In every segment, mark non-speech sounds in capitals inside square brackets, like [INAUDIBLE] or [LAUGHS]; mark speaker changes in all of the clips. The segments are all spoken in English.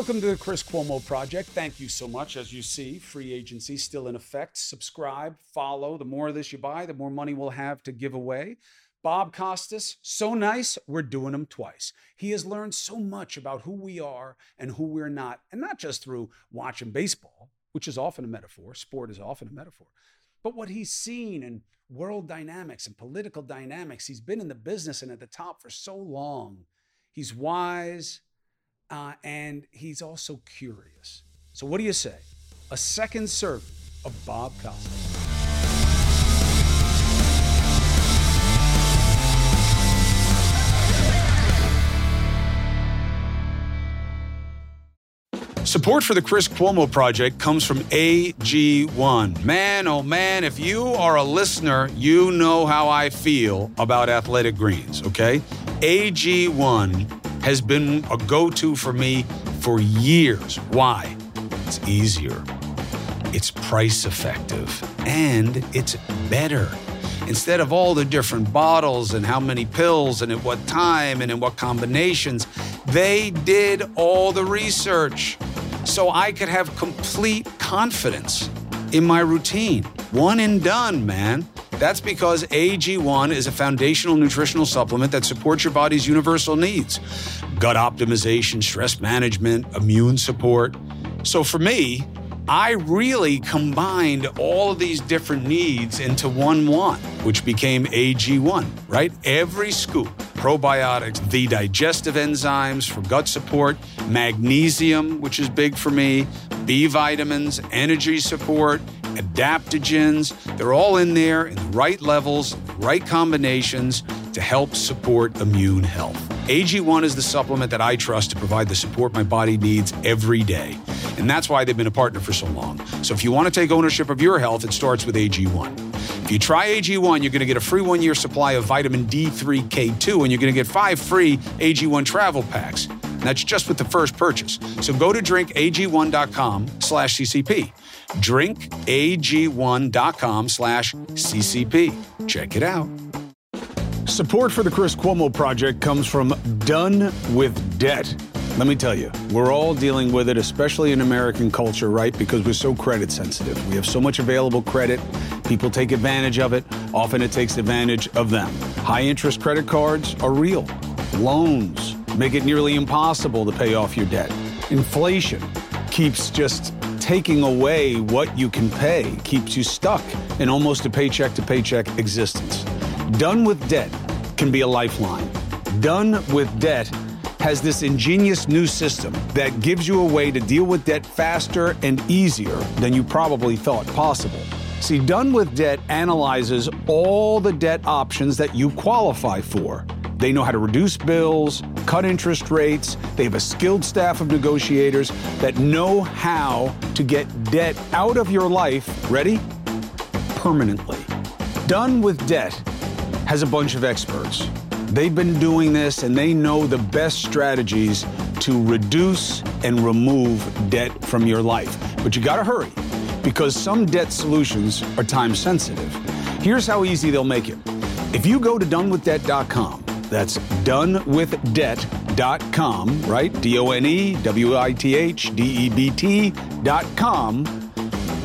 Speaker 1: Welcome to the Chris Cuomo Project. Thank you so much. As you see, free agency still in effect. Subscribe, follow. The more of this you buy, the more money we'll have to give away. Bob Costas, so nice, we're doing him twice. He has learned so much about who we are and who we're not, and not just through watching baseball, which is often a metaphor, sport is often a metaphor, but what he's seen in world dynamics and political dynamics. He's been in the business and at the top for so long. He's wise uh, and he's also curious. So, what do you say? A second serving of Bob Costas. Support for the Chris Cuomo Project comes from AG1. Man, oh man, if you are a listener, you know how I feel about athletic greens, okay? AG1 has been a go to for me for years. Why? It's easier, it's price effective, and it's better instead of all the different bottles and how many pills and at what time and in what combinations, they did all the research so I could have complete confidence in my routine. One and done, man. That's because AG1 is a foundational nutritional supplement that supports your body's universal needs gut optimization, stress management, immune support. So for me, I really combined all of these different needs into one want, which became AG1, right? Every scoop, probiotics, the digestive enzymes for gut support, magnesium, which is big for me, B vitamins, energy support, adaptogens. They're all in there in the right levels, right combinations to help support immune health. AG1 is the supplement that I trust to provide the support my body needs every day. And that's why they've been a partner for so long. So if you want to take ownership of your health, it starts with AG1. If you try AG1, you're going to get a free one year supply of vitamin D3K2, and you're going to get five free AG1 travel packs. And that's just with the first purchase. So go to drinkag1.com slash CCP. Drinkag1.com slash CCP. Check it out. Support for the Chris Cuomo Project comes from Done with Debt. Let me tell you, we're all dealing with it, especially in American culture, right? Because we're so credit sensitive. We have so much available credit. People take advantage of it. Often it takes advantage of them. High interest credit cards are real. Loans make it nearly impossible to pay off your debt. Inflation keeps just taking away what you can pay, keeps you stuck in almost a paycheck to paycheck existence. Done with debt can be a lifeline. Done with debt has this ingenious new system that gives you a way to deal with debt faster and easier than you probably thought possible. See, Done with Debt analyzes all the debt options that you qualify for. They know how to reduce bills, cut interest rates. They have a skilled staff of negotiators that know how to get debt out of your life, ready? Permanently. Done with Debt has a bunch of experts They've been doing this and they know the best strategies to reduce and remove debt from your life. But you got to hurry because some debt solutions are time sensitive. Here's how easy they'll make it. If you go to donewithdebt.com, that's donewithdebt.com, right? D O N E W I T H D E B T.com,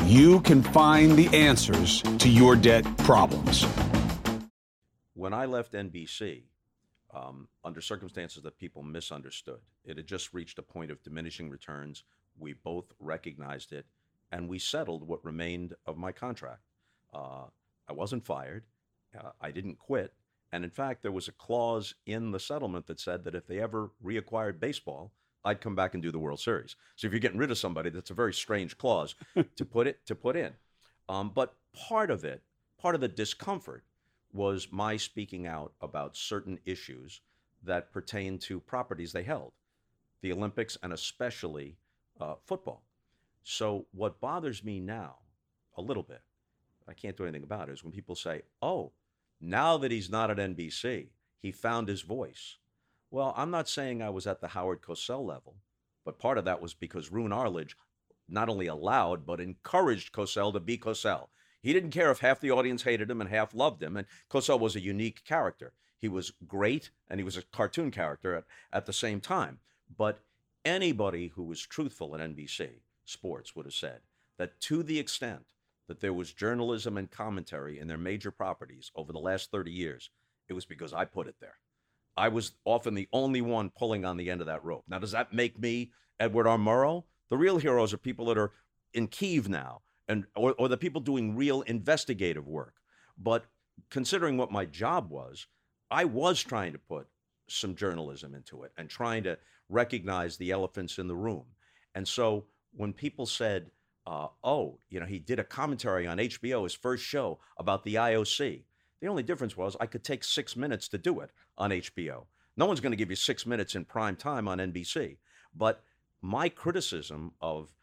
Speaker 1: you can find the answers to your debt problems.
Speaker 2: When I left NBC, um, under circumstances that people misunderstood. It had just reached a point of diminishing returns. We both recognized it, and we settled what remained of my contract. Uh, I wasn't fired. Uh, I didn't quit. And in fact, there was a clause in the settlement that said that if they ever reacquired baseball, I'd come back and do the World Series. So if you're getting rid of somebody, that's a very strange clause to [LAUGHS] put it to put in. Um, but part of it, part of the discomfort was my speaking out about certain issues that pertain to properties they held, the Olympics and especially uh, football. So, what bothers me now a little bit, I can't do anything about it, is when people say, oh, now that he's not at NBC, he found his voice. Well, I'm not saying I was at the Howard Cosell level, but part of that was because Roone Arledge not only allowed, but encouraged Cosell to be Cosell. He didn't care if half the audience hated him and half loved him. And Cosell was a unique character. He was great and he was a cartoon character at, at the same time. But Anybody who was truthful at NBC Sports would have said that to the extent that there was journalism and commentary in their major properties over the last 30 years, it was because I put it there. I was often the only one pulling on the end of that rope. Now, does that make me Edward R. Murrow? The real heroes are people that are in Kiev now, and or, or the people doing real investigative work. But considering what my job was, I was trying to put some journalism into it and trying to recognize the elephants in the room. And so when people said, uh, oh, you know, he did a commentary on HBO, his first show about the IOC. The only difference was I could take six minutes to do it on HBO. No one's going to give you six minutes in prime time on NBC. But my criticism of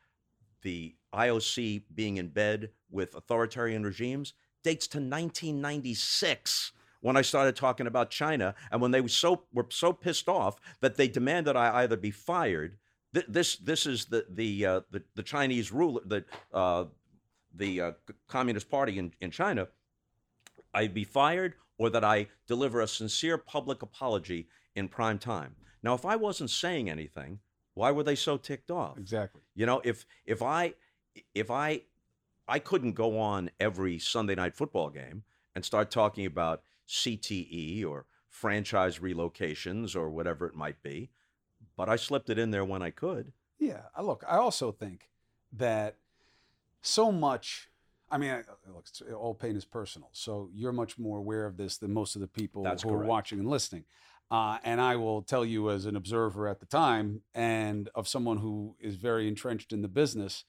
Speaker 2: the IOC being in bed with authoritarian regimes dates to 1996 when I started talking about China and when they were so were so pissed off that they demanded I either be fired. Th- this this is the the uh, the, the Chinese ruler the uh, the uh, Communist Party in, in China. I'd be fired or that I deliver a sincere public apology in prime time. Now, if I wasn't saying anything, why were they so ticked off?
Speaker 1: Exactly.
Speaker 2: You know, if if I if I I couldn't go on every Sunday night football game and start talking about CTE or franchise relocations or whatever it might be, but I slipped it in there when I could.
Speaker 1: Yeah, look, I also think that so much. I mean, look, all pain is personal, so you're much more aware of this than most of the people
Speaker 2: That's
Speaker 1: who
Speaker 2: correct.
Speaker 1: are watching and listening. Uh, and I will tell you, as an observer at the time, and of someone who is very entrenched in the business,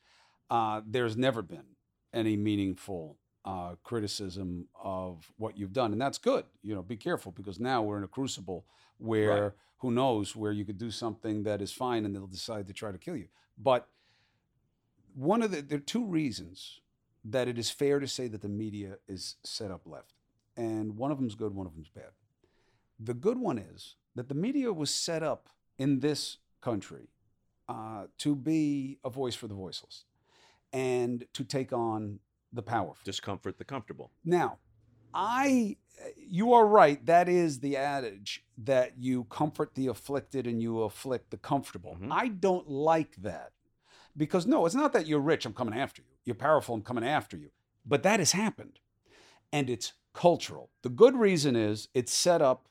Speaker 1: uh, there's never been any meaningful uh, criticism of what you've done, and that's good. You know, be careful because now we're in a crucible where
Speaker 2: Right.
Speaker 1: who knows where you could do something that is fine, and they'll decide to try to kill you. But one of the there are two reasons that it is fair to say that the media is set up left, and one of them's good, one of them's bad. The good one is that the media was set up in this country uh, to be a voice for the voiceless and to take on the powerful.
Speaker 2: Discomfort the comfortable.
Speaker 1: Now, I, you are right. That is the adage that you comfort the afflicted and you afflict the comfortable.
Speaker 2: Mhm.
Speaker 1: I don't like that because no, it's not that you're rich, I'm coming after you. You're powerful, I'm coming after you. But that has happened and it's cultural. The good reason is it's set up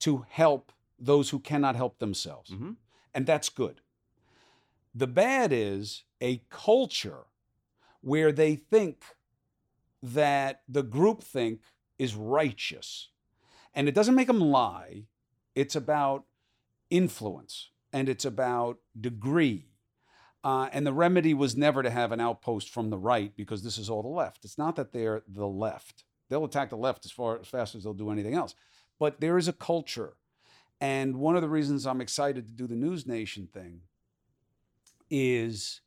Speaker 1: to help those who cannot help themselves.
Speaker 2: hmm
Speaker 1: And that's good. The bad is a culture where they think that the group think is righteous. And it doesn't make them lie. It's about influence and it's about degree. Uh, and the remedy was never to have an outpost from the right because this is all the left. It's not that they're the left. They'll attack the left as far as fast as they'll do anything else. But there is a culture. And one of the reasons I'm excited to do the News Nation thing is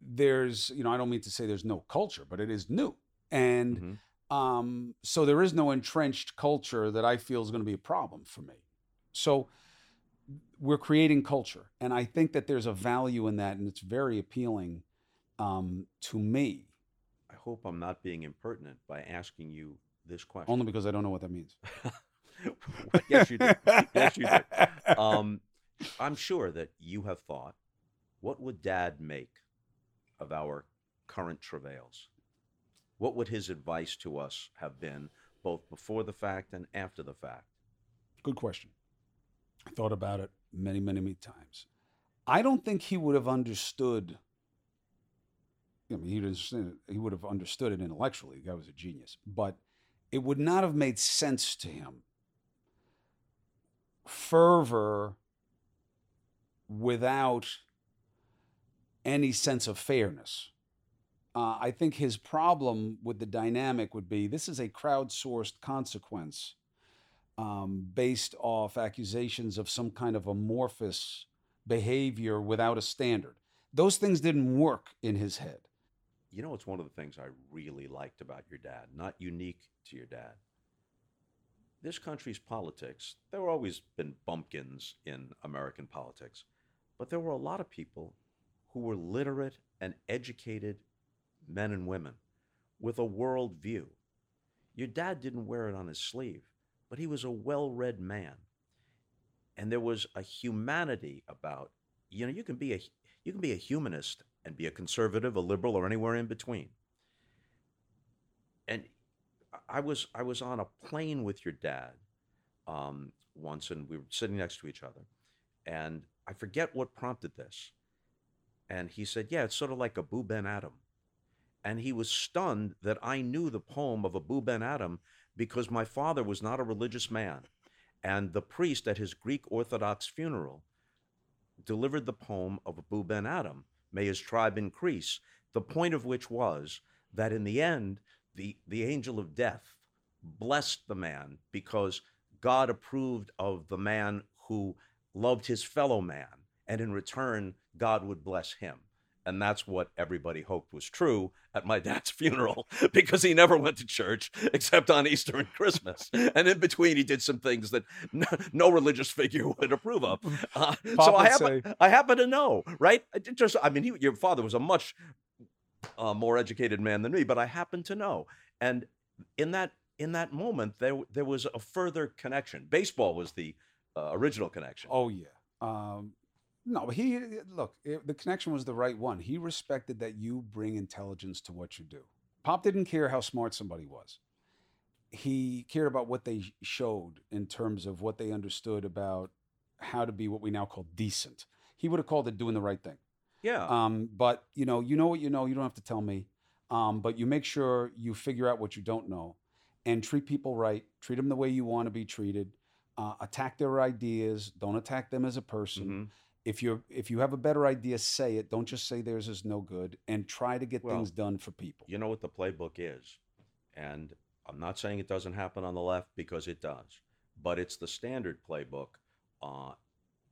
Speaker 1: there's, you know, I don't mean to say there's no culture, but it is new. And
Speaker 2: Mhm.
Speaker 1: Um, so there is no entrenched culture that I feel is going to be a problem for me. So we're creating culture. And I think that there's a value in that. And it's very appealing um, to me,
Speaker 2: I hope I'm not being impertinent by asking you this question.
Speaker 1: only because I don't know what that means. [LAUGHS]
Speaker 2: yes, you do. Yes, you do. Um, I'm sure that you have thought, what would Dad make of our current travails? What would his advice to us have been, both before the fact and after the fact?
Speaker 1: Good question. I thought about it many, many, many times. I don't think he would have understood. I mean, he, would he would have understood it intellectually. The guy was a genius. But it would not have made sense to him. Fervor without any sense of fairness. Uh, I think his problem with the dynamic would be this is a crowdsourced consequence um, based off accusations of some kind of amorphous behavior without a standard. Those things didn't work in his head.
Speaker 2: You know, it's one of the things I really liked about your dad, not unique to your dad. This country's politics, there have always been bumpkins in American politics, but there were a lot of people who were literate and educated men and women with a world view. Your dad didn't wear it on his sleeve, but he was a well read man. and there was a humanity about you know you can be a you can be a humanist and be a conservative, a liberal, or anywhere in between. And I was I was on a plane with your dad um, once, and we were sitting next to each other, and I forget what prompted this, and he said, "Yeah, it's sort of like Abou Ben Adhem," and he was stunned that I knew the poem of Abou Ben Adhem because my father was not a religious man, and the priest at his Greek Orthodox funeral delivered the poem of Abou Ben Adhem, "May his tribe increase," the point of which was that in the end the, the angel of death blessed the man because God approved of the man who loved his fellow man. And in return, God would bless him. And that's what everybody hoped was true at my dad's [LAUGHS] funeral because he never went to church except on Easter and Christmas. And in between, he did some things that no, no religious figure [LAUGHS] would approve of. Uh, so I happen, say... I happen to know, right? I just, I mean, he, your father was a much a more educated man than me, but I happen to know. And in that in that moment, there there was a further connection. Baseball was the uh, original connection.
Speaker 1: Oh yeah. Um, no, but he look. It, the connection was the right one. He respected that you bring intelligence to what you do. Pop didn't care how smart somebody was. He cared about what they showed in terms of what they understood about how to be what we now call decent. He would have called it doing the right thing.
Speaker 2: Yeah.
Speaker 1: Um, but you know, you know what you know. You don't have to tell me. Um, but you make sure you figure out what you don't know, and treat people right. Treat them the way you want to be treated. Uh, attack their ideas. Don't attack them as a person. Mm-hmm. If you if you have a better idea, say it. Don't just say theirs is no good. And try to get well, things done for people.
Speaker 2: You know what the playbook is, and I'm not saying it doesn't happen on the left because it does, but it's the standard playbook uh,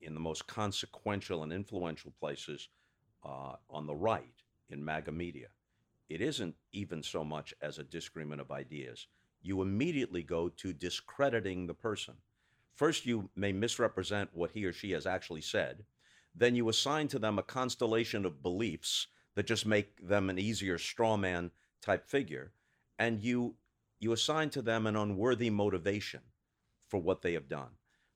Speaker 2: in the most consequential and influential places uh, on the right in MAGA media. It isn't even so much as a disagreement of ideas. You immediately go to discrediting the person. First, you may misrepresent what he or she has actually said. Then you assign to them a constellation of beliefs that just make them an easier straw man type figure. And you, you assign to them an unworthy motivation for what they have done.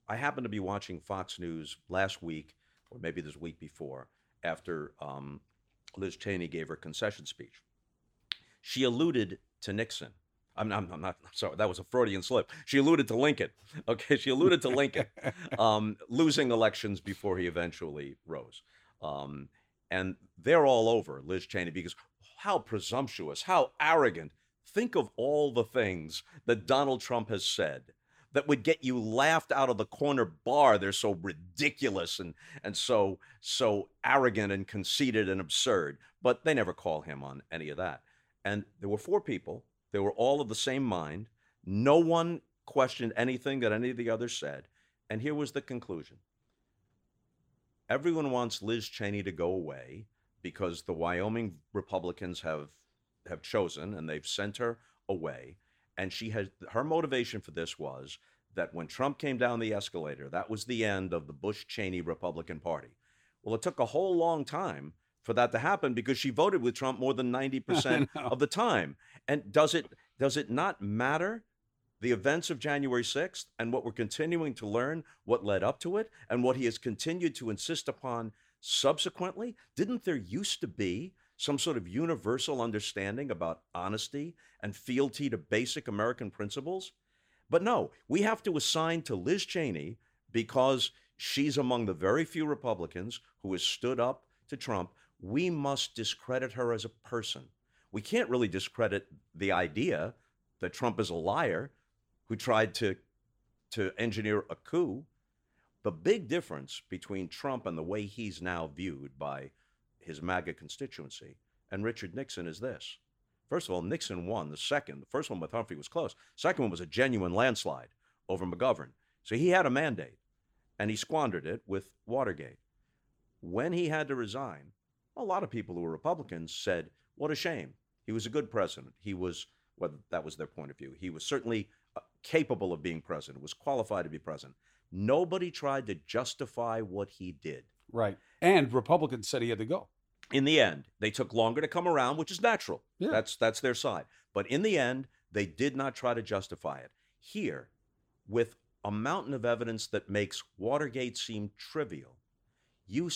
Speaker 2: I happened to be watching Fox News last week, or maybe this week before, after um, Liz Cheney gave her concession speech. She alluded to Nixon. I'm, I'm, I'm, not sorry, that was a Freudian slip. She alluded to Lincoln. [LAUGHS] Okay, she alluded to Lincoln [LAUGHS] um, losing elections before he eventually rose. Um, and they're all over Liz Cheney because how presumptuous, how arrogant. Think of all the things that Donald Trump has said that would get you laughed out of the corner bar. They're so ridiculous and and so so arrogant and conceited and absurd. But they never call him on any of that. And there were four people. They were all of the same mind. No one questioned anything that any of the others said. And here was the conclusion. Everyone wants Liz Cheney to go away because the Wyoming Republicans have have chosen and they've sent her away and she had her motivation for this was that when Trump came down the escalator, that was the end of the Bush Cheney Republican Party. Well, it took a whole long time for that to happen because she voted with Trump more than 90% [LAUGHS] of the time. And does it does it not matter the events of January 6th and what we're continuing to learn, what led up to it, and what he has continued to insist upon subsequently? Didn't there used to be some sort of universal understanding about honesty and fealty to basic American principles. But no, we have to assign to Liz Cheney because she's among the very few Republicans who has stood up to Trump. We must discredit her as a person. We can't really discredit the idea that Trump is a liar who tried to, to engineer a coup. The big difference between Trump and the way he's now viewed by his MAGA constituency and Richard Nixon is this. First of all, Nixon won the second. The first one with Humphrey was close. Second one was a genuine landslide over McGovern. So he had a mandate, and he squandered it with Watergate. When he had to resign, a lot of people who were Republicans said, "What a shame. He was a good president. He was well, that was their point of view. He was certainly uh, capable of being president. Was qualified to be president. Nobody tried to justify what he did.
Speaker 1: Right. And Republicans said he had to go.
Speaker 2: In the end, they took longer to come around, which is natural. Yeah. That's that's their side. But in the end, they did not try to justify it. Here, with a mountain of evidence that makes Watergate seem trivial. You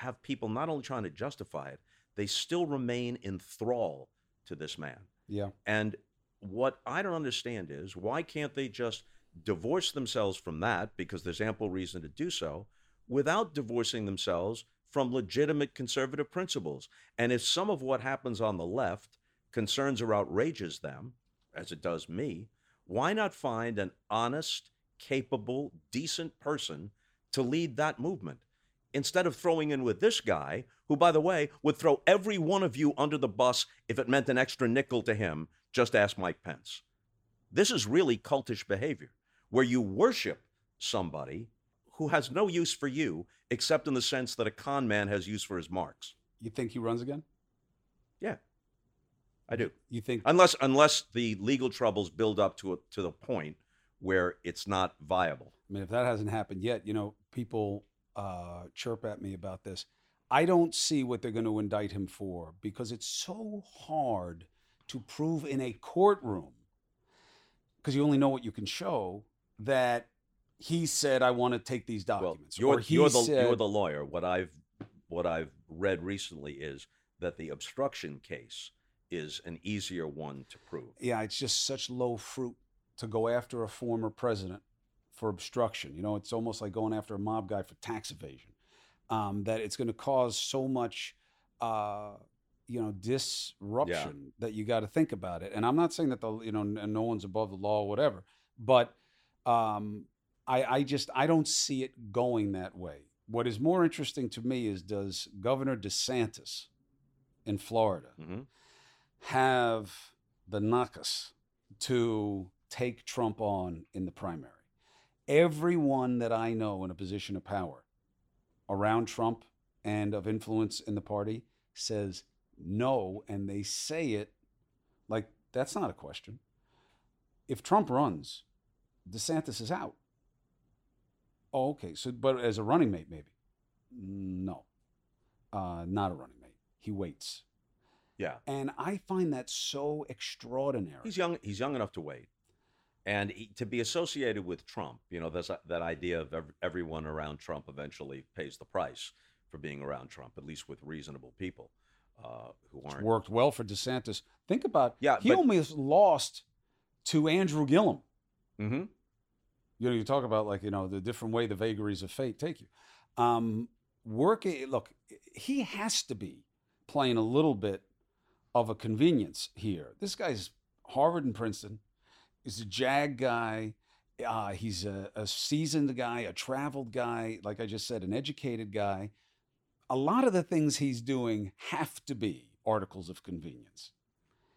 Speaker 2: have people not only trying to justify it, they still remain in thrall to this man.
Speaker 1: Yeah.
Speaker 2: And what I don't understand is why can't they just divorce themselves from that because there's ample reason to do so without divorcing themselves from legitimate conservative principles? And if some of what happens on the left concerns or outrages them, as it does me, why not find an honest, capable, decent person to lead that movement? Instead of throwing in with this guy, who, by the way, would throw every one of you under the bus if it meant an extra nickel to him, just ask Mike Pence. This is really cultish behavior, where you worship somebody who has no use for you except in the sense that a con man has use for his marks.
Speaker 1: You think he runs again?
Speaker 2: Yeah, I do.
Speaker 1: You think
Speaker 2: Unless unless the legal troubles build up to a, to the point where it's not viable.
Speaker 1: I mean, if that hasn't happened yet, you know, people uh, chirp at me about this. I don't see what they're going to indict him for because it's so hard to prove in a courtroom, because you only know what you can show, that he said, I want to take these documents.
Speaker 2: Well, you're, you're the
Speaker 1: said,
Speaker 2: you're the lawyer. What I've what I've read recently is that the obstruction case is an easier one to prove.
Speaker 1: yeah, it's just such low fruit to go after a former president for obstruction. You know, it's almost like going after a mob guy for tax evasion. Um, that it's going to cause so much, uh, you know, disruption that you got to think about it. And I'm not saying that the you know n- no one's above the law or whatever, but um, I, I just I don't see it going that way. What is more interesting to me is does Governor DeSantis in Florida
Speaker 2: hmm
Speaker 1: have the knuckus to take Trump on in the primary. Everyone that I know in a position of power around Trump and of influence in the party says no, and they say it like that's not a question. If Trump runs, DeSantis is out. Oh, okay. So, but as a running mate, maybe. No, uh, not a running mate. He waits.
Speaker 2: Yeah,
Speaker 1: And I find that so extraordinary.
Speaker 2: he's young. He's young enough to wait, and he, to be associated with Trump. You know, there's that- that idea of ev- everyone around Trump eventually pays the price for being around Trump, at least with reasonable people uh, who aren't.
Speaker 1: worked well for DeSantis. Think about
Speaker 2: Yeah,
Speaker 1: he
Speaker 2: but-
Speaker 1: almost lost to Andrew Gillum.
Speaker 2: hmm
Speaker 1: You know, you talk about like, you know, the different way the vagaries of fate take you. Um, working look, he has to be playing a little bit of a convenience here. This guy's Harvard and Princeton. He's a jag guy. Uh, he's a, a seasoned guy, a traveled guy, like I just said, an educated guy. A lot of the things he's doing have to be articles of convenience.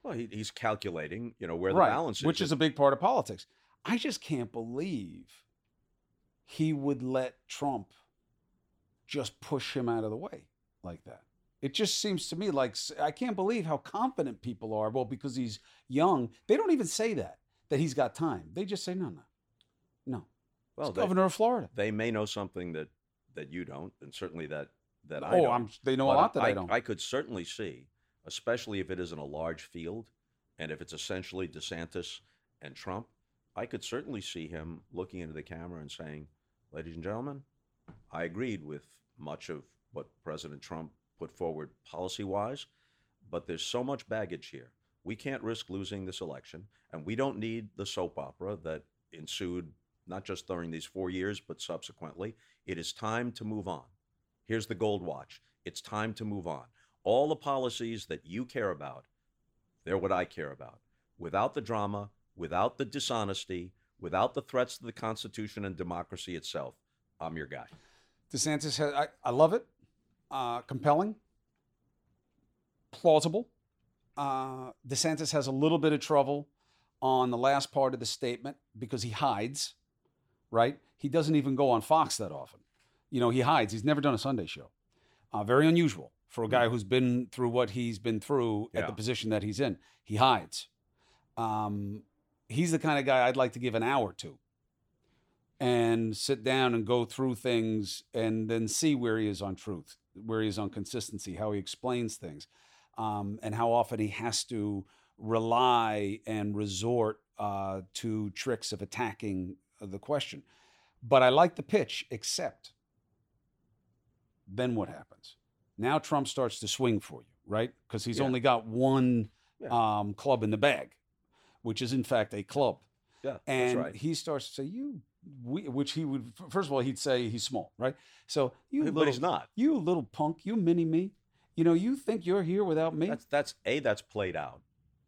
Speaker 2: Well, he, he's calculating, you know, where the
Speaker 1: right,
Speaker 2: balance is.
Speaker 1: which is a big part of politics. I just can't believe he would let Trump just push him out of the way like that. It just seems to me like I can't believe how confident people are. Well, because he's young, they don't even say that that he's got time. They just say no, no, no.
Speaker 2: well, they,
Speaker 1: governor of Florida.
Speaker 2: they may know something that that you don't, and certainly that that I
Speaker 1: oh. I'm. They know a lot that I, don't.
Speaker 2: I could certainly see, especially if it isn't a large field, and if it's essentially DeSantis and Trump, I could certainly see him looking into the camera and saying, "Ladies and gentlemen, I agreed with much of what President Trump put forward policy-wise, but there's so much baggage here. We can't risk losing this election, and we don't need the soap opera that ensued not just during these four years, but subsequently. It is time to move on. Here's the gold watch. It's time to move on. All the policies that you care about, they're what I care about. Without the drama, without the dishonesty, without the threats to the Constitution and democracy itself, I'm your guy.
Speaker 1: DeSantis has, I, I love it. Uh, compelling, plausible. Uh, DeSantis has a little bit of trouble on the last part of the statement because he hides, right? He doesn't even go on Fox that often. You know, he hides. He's never done a Sunday show. Uh, very unusual for a guy who's been through what he's been through at the position that he's in. He hides. Um, he's the kind of guy I'd like to give an hour to and sit down and go through things and then see where he is on truth, where he is on consistency, how he explains things, um, and how often he has to rely and resort uh, to tricks of attacking the question. But I like the pitch, except then what happens? Now Trump starts to swing for you, right? Because he's
Speaker 2: Yeah.
Speaker 1: only got one
Speaker 2: Yeah.
Speaker 1: um, club in the bag, which is in fact a club.
Speaker 2: Yeah,
Speaker 1: And
Speaker 2: right.
Speaker 1: he starts to say, "You," we, which he would first of all he'd say he's small, right? So you,
Speaker 2: but
Speaker 1: little,
Speaker 2: he's not.
Speaker 1: you little punk, you mini me. You know, you think you're here without me?
Speaker 2: That's that's a that's played out,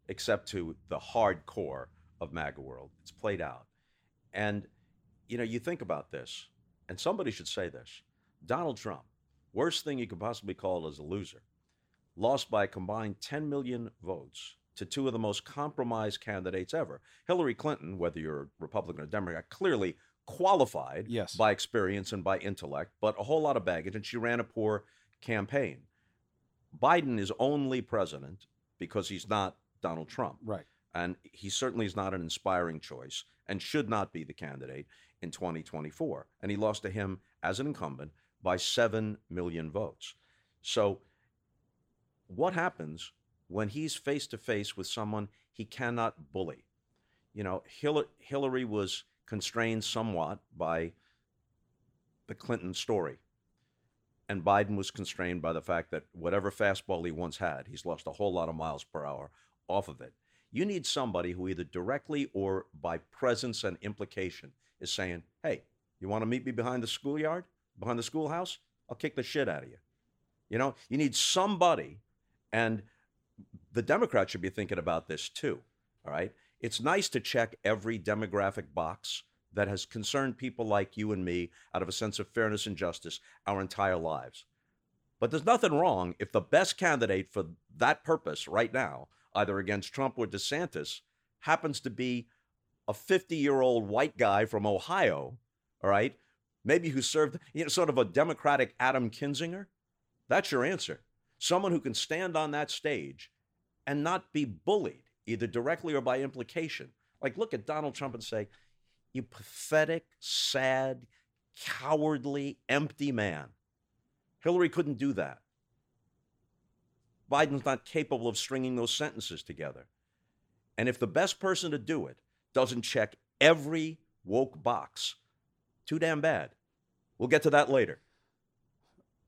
Speaker 2: except to the hardcore of MAGA world. It's played out, and you know you think about this, and somebody should say this: Donald Trump, worst thing you could possibly call is a loser, lost by a combined 10 million votes to two of the most compromised candidates ever. Hillary Clinton, whether you're Republican or Democrat, clearly qualified
Speaker 1: Yes.
Speaker 2: by experience and by intellect, but a whole lot of baggage, and she ran a poor campaign. Biden is only president because he's not Donald Trump.
Speaker 1: right.
Speaker 2: And he certainly is not an inspiring choice and should not be the candidate in 2024. And he lost to him as an incumbent by 7 million votes. So, what happens when he's face to face with someone he cannot bully? You know, Hillary, Hillary was constrained somewhat by the Clinton story. And Biden was constrained by the fact that whatever fastball he once had, he's lost a whole lot of miles per hour off of it. You need somebody who either directly or by presence and implication is saying, hey, you want to meet me behind the schoolyard, behind the schoolhouse? I'll kick the shit out of you. You know, you need somebody, and the Democrats should be thinking about this too. All right. It's nice to check every demographic box that has concerned people like you and me out of a sense of fairness and justice our entire lives. But there's nothing wrong if the best candidate for that purpose right now, either against Trump or DeSantis, happens to be a 50 year old white guy from Ohio, all right? Maybe who served, you know, sort of a Democratic Adam Kinzinger. That's your answer. Someone who can stand on that stage and not be bullied, either directly or by implication. Like, look at Donald Trump and say, you pathetic, sad, cowardly, empty man. Hillary couldn't do that. Biden's not capable of stringing those sentences together. And if the best person to do it doesn't check every woke box, too damn bad. We'll get to that later.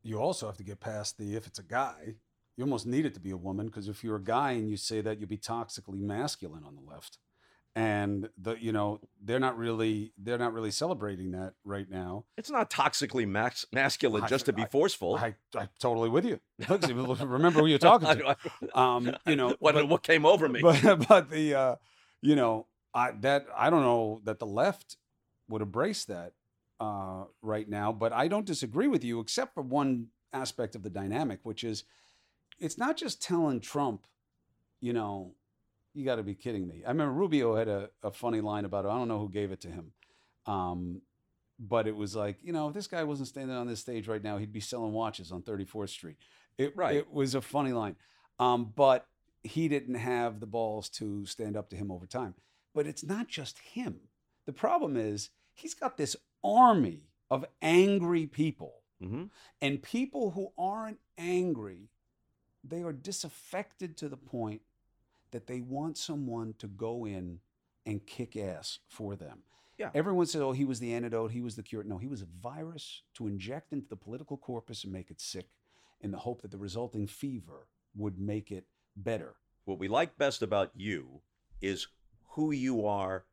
Speaker 1: You also have to get past the if it's a guy, you almost need it to be a woman because if you're a guy and you say that, you'll be toxically masculine on the left. And the you know they're not really they're not really celebrating that right now.
Speaker 2: It's not toxically max- masculine
Speaker 1: I-
Speaker 2: just to be
Speaker 1: I-
Speaker 2: forceful.
Speaker 1: I I'm totally with you. [LAUGHS] Remember who you're talking to. [LAUGHS] Um, you know,
Speaker 2: what,
Speaker 1: but-
Speaker 2: what came over me?
Speaker 1: but [LAUGHS] but the uh, you know I that I don't know that the left would embrace that uh, right now, but I don't disagree with you except for one aspect of the dynamic, which is it's not just telling Trump, you know, you got to be kidding me. I remember Rubio had a, a funny line about it. I don't know who gave it to him. Um, but it was like, you know, if this guy wasn't standing on this stage right now, he'd be selling watches on 34th Street. It,
Speaker 2: Right.
Speaker 1: it was a funny line. Um, but he didn't have the balls to stand up to him over time. But it's not just him. The problem is he's got this army of angry people.
Speaker 2: hmm
Speaker 1: And people who aren't angry, they are disaffected to the point that they want someone to go in and kick ass for them.
Speaker 2: Yeah.
Speaker 1: Everyone said, oh, he was the antidote, he was the cure. No, he was a virus to inject into the political corpus and make it sick in the hope that the resulting fever would make it better.
Speaker 2: What we like best about you is who you are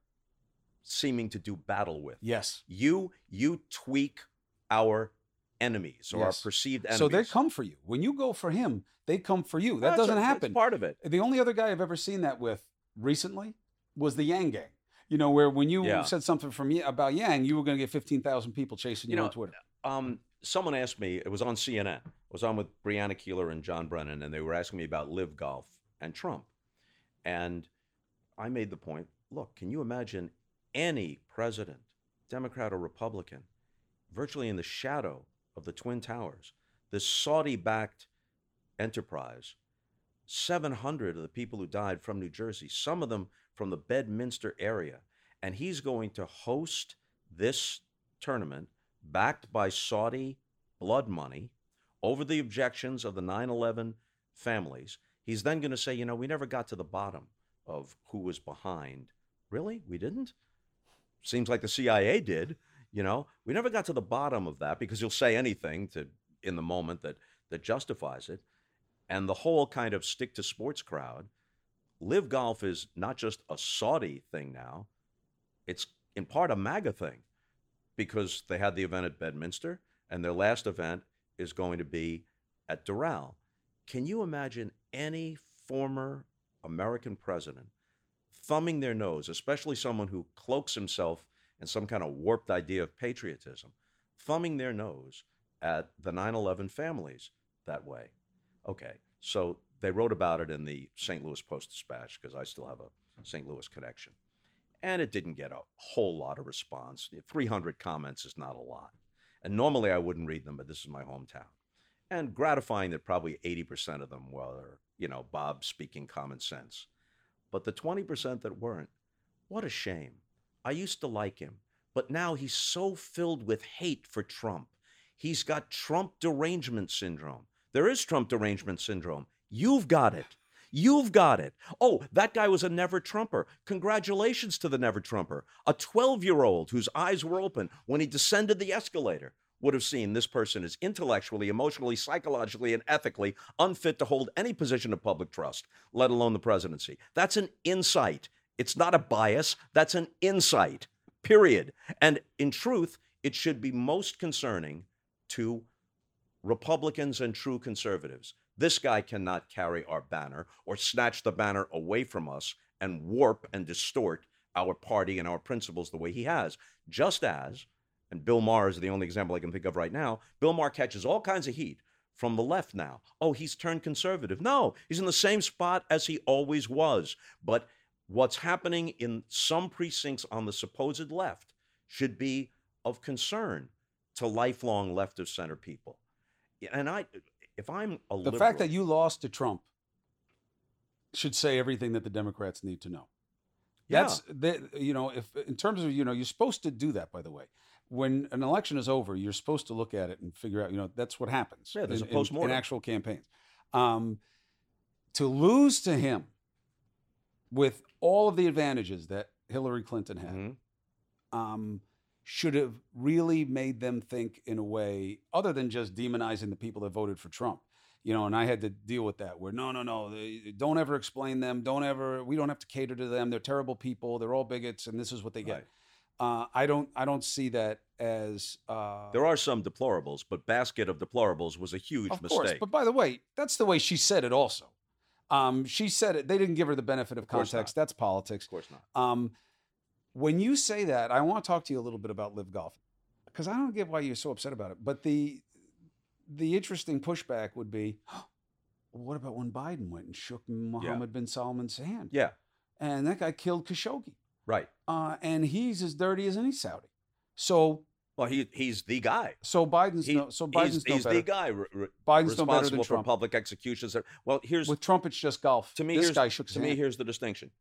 Speaker 2: seeming to do battle with.
Speaker 1: Yes.
Speaker 2: You you tweak our enemies or
Speaker 1: Yes.
Speaker 2: our perceived enemies.
Speaker 1: So they come for you. When you go for him, they come for you. That
Speaker 2: That's
Speaker 1: doesn't
Speaker 2: a- that's
Speaker 1: happen.
Speaker 2: part of it.
Speaker 1: The only other guy I've ever seen that with recently was the Yang Gang. You know, where when you
Speaker 2: Yeah.
Speaker 1: said something from about Yang, you were going to get 15,000 people chasing you,
Speaker 2: You know,
Speaker 1: on Twitter.
Speaker 2: Um, someone asked me. It was on CNN. I was on with Brianna Keilar and John Brennan, and they were asking me about LIV Golf and Trump. And I made the point. Look, can you imagine any president, Democrat or Republican, virtually in the shadow of the Twin Towers, this Saudi-backed enterprise? 700 of the people who died from New Jersey, some of them from the Bedminster area. And he's going to host this tournament backed by Saudi blood money over the objections of the 9 11 families. He's then going to say, you know, we never got to the bottom of who was behind. Really? We didn't? Seems like the CIA did. You know, we never got to the bottom of that because you'll say anything to in the moment that that justifies it. And the whole kind of stick to sports crowd, LIV golf is not just a Saudi thing now. It's in part a MAGA thing because they had the event at Bedminster and their last event is going to be at Doral. Can you imagine any former American president thumbing their nose, especially someone who cloaks himself in some kind of warped idea of patriotism, thumbing their nose at the 9 11 families that way? Okay, so they wrote about it in the St. Louis Post Dispatch because I still have a St. Louis connection. And it didn't get a whole lot of response. 300 comments is not a lot. And normally I wouldn't read them, but this is my hometown. And gratifying that probably 80% of them were, you know, Bob speaking common sense. But the 20% that weren't, what a shame. I used to like him, but now he's so filled with hate for Trump. He's got Trump derangement syndrome. There is Trump derangement syndrome. You've got it. You've got it. Oh, that guy was a never Trumper. Congratulations to the never Trumper. A 12 year old whose eyes were open when he descended the escalator would have seen this person is intellectually, emotionally, psychologically, and ethically unfit to hold any position of public trust, let alone the presidency. That's an insight. It's not a bias, that's an insight, period. And in truth, it should be most concerning to Republicans and true conservatives. This guy cannot carry our banner or snatch the banner away from us and warp and distort our party and our principles the way he has. Just as, and Bill Maher is the only example I can think of right now, Bill Maher catches all kinds of heat from the left now. Oh, he's turned conservative. No, he's in the same spot as he always was. But what's happening in some precincts on the supposed left should be of concern to lifelong left of center people. And I, if I'm a
Speaker 1: the
Speaker 2: liberal,
Speaker 1: fact that you lost to Trump should say everything that the Democrats need to know.
Speaker 2: Yeah.
Speaker 1: That's the, you know if in terms of you know you're supposed to do that by the way. When an election is over, you're supposed to look at it and figure out you know that's what happens.
Speaker 2: Yeah, there's
Speaker 1: in,
Speaker 2: a
Speaker 1: in-
Speaker 2: postmortem.
Speaker 1: in actual campaigns. Um, to lose to him with all of the advantages that Hillary Clinton had,
Speaker 2: Mhm.
Speaker 1: um, should have really made them think in a way other than just demonizing the people that voted for Trump. You know, and I had to deal with that where no, no, no, they, don't ever explain them. Don't ever, we don't have to cater to them. They're terrible people. They're all bigots, and this is what they get.
Speaker 2: Right.
Speaker 1: Uh, I don't, I don't see that as uh,
Speaker 2: There are some deplorables, but basket of deplorables was a huge
Speaker 1: of
Speaker 2: mistake.
Speaker 1: course. But by the way, that's the way she said it. Also, um, she said it. They didn't give her the benefit of
Speaker 2: course
Speaker 1: context.
Speaker 2: not.
Speaker 1: That's politics.
Speaker 2: of course not.
Speaker 1: Um, when you say that, I want to talk to you a little bit about LIV golf because I don't get why you're so upset about it. But the the interesting pushback would be, what about when Biden went and shook Mohammed bin Salman's hand?
Speaker 2: Yeah,
Speaker 1: And that guy killed Khashoggi,
Speaker 2: right.
Speaker 1: uh, and he's as dirty as any Saudi. So
Speaker 2: Well, he he's the guy.
Speaker 1: so Biden's
Speaker 2: He-
Speaker 1: no, so Biden's
Speaker 2: he's
Speaker 1: no
Speaker 2: he's
Speaker 1: better.
Speaker 2: the guy re- re-
Speaker 1: Biden's no better
Speaker 2: responsible
Speaker 1: than
Speaker 2: for
Speaker 1: Trump.
Speaker 2: public executions. Well, here's
Speaker 1: With Trump, it's just golf.
Speaker 2: to me
Speaker 1: this
Speaker 2: here's,
Speaker 1: guy shook
Speaker 2: to me here's the distinction.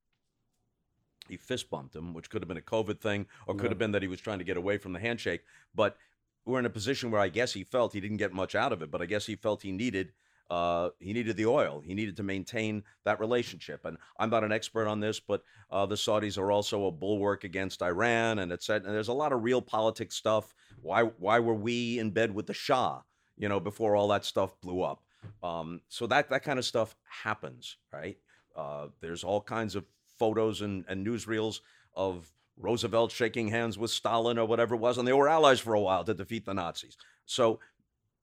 Speaker 2: He fist bumped him, which could have been a COVID thing, or could
Speaker 1: Yeah.
Speaker 2: have been that he was trying to get away from the handshake. But we're in a position where I guess he felt he didn't get much out of it, but I guess he felt he needed uh, he needed the oil. He needed to maintain that relationship. And I'm not an expert on this, but uh, the Saudis are also a bulwark against Iran, and it's and there's a lot of real politics stuff. Why why were we in bed with the Shah? You know, before all that stuff blew up. Um, so that that kind of stuff happens, right? Uh, there's all kinds of photos and, and newsreels of Roosevelt shaking hands with Stalin or whatever it was, and they were allies for a while to defeat the Nazis. So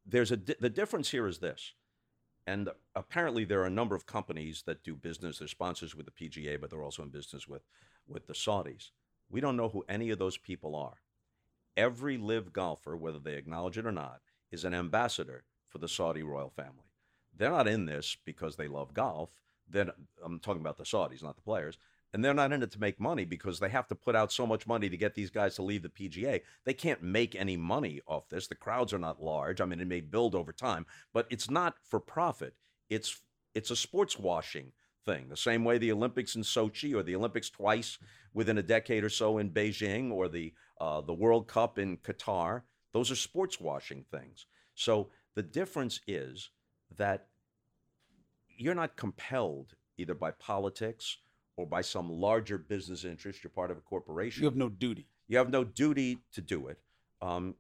Speaker 2: there's a di- the difference here is this, and apparently there are a number of companies that do business. They're sponsors with the PGA, but they're also in business with with the Saudis. We don't know who any of those people are. Every LIV golfer, whether they acknowledge it or not, is an ambassador for the Saudi royal family. They're not in this because they love golf. Then I'm talking about the Saudis, not the players. And they're not in it to make money because they have to put out so much money to get these guys to leave the PGA. They can't make any money off this. The crowds are not large. I mean, it may build over time, but it's not for profit. It's it's a sports washing thing. The same way the Olympics in Sochi or the Olympics twice within a decade or so in Beijing or the uh, the World Cup in Qatar. Those are sports washing things. So the difference is that you're not compelled either by politics or by some larger business interest. You're part of a corporation.
Speaker 1: you have no duty.
Speaker 2: You have no duty to do it. um,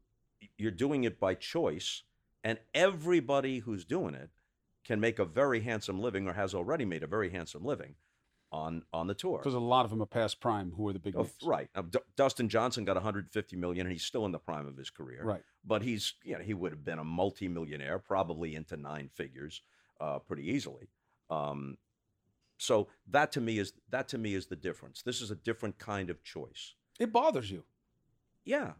Speaker 2: you're doing it by choice, and everybody who's doing it can make a very handsome living or has already made a very handsome living on on the tour.
Speaker 1: Because a lot of them are past prime. Who are the big
Speaker 2: Oh, right. Now, D- Dustin Johnson got 150 million, and he's still in the prime of his career.
Speaker 1: Right.
Speaker 2: But he's, you know, he would have been a multimillionaire, probably into nine figures, uh, pretty easily. Um, so that to me is that to me is the difference. This is a different kind of choice.
Speaker 1: It bothers you.
Speaker 2: Yeah,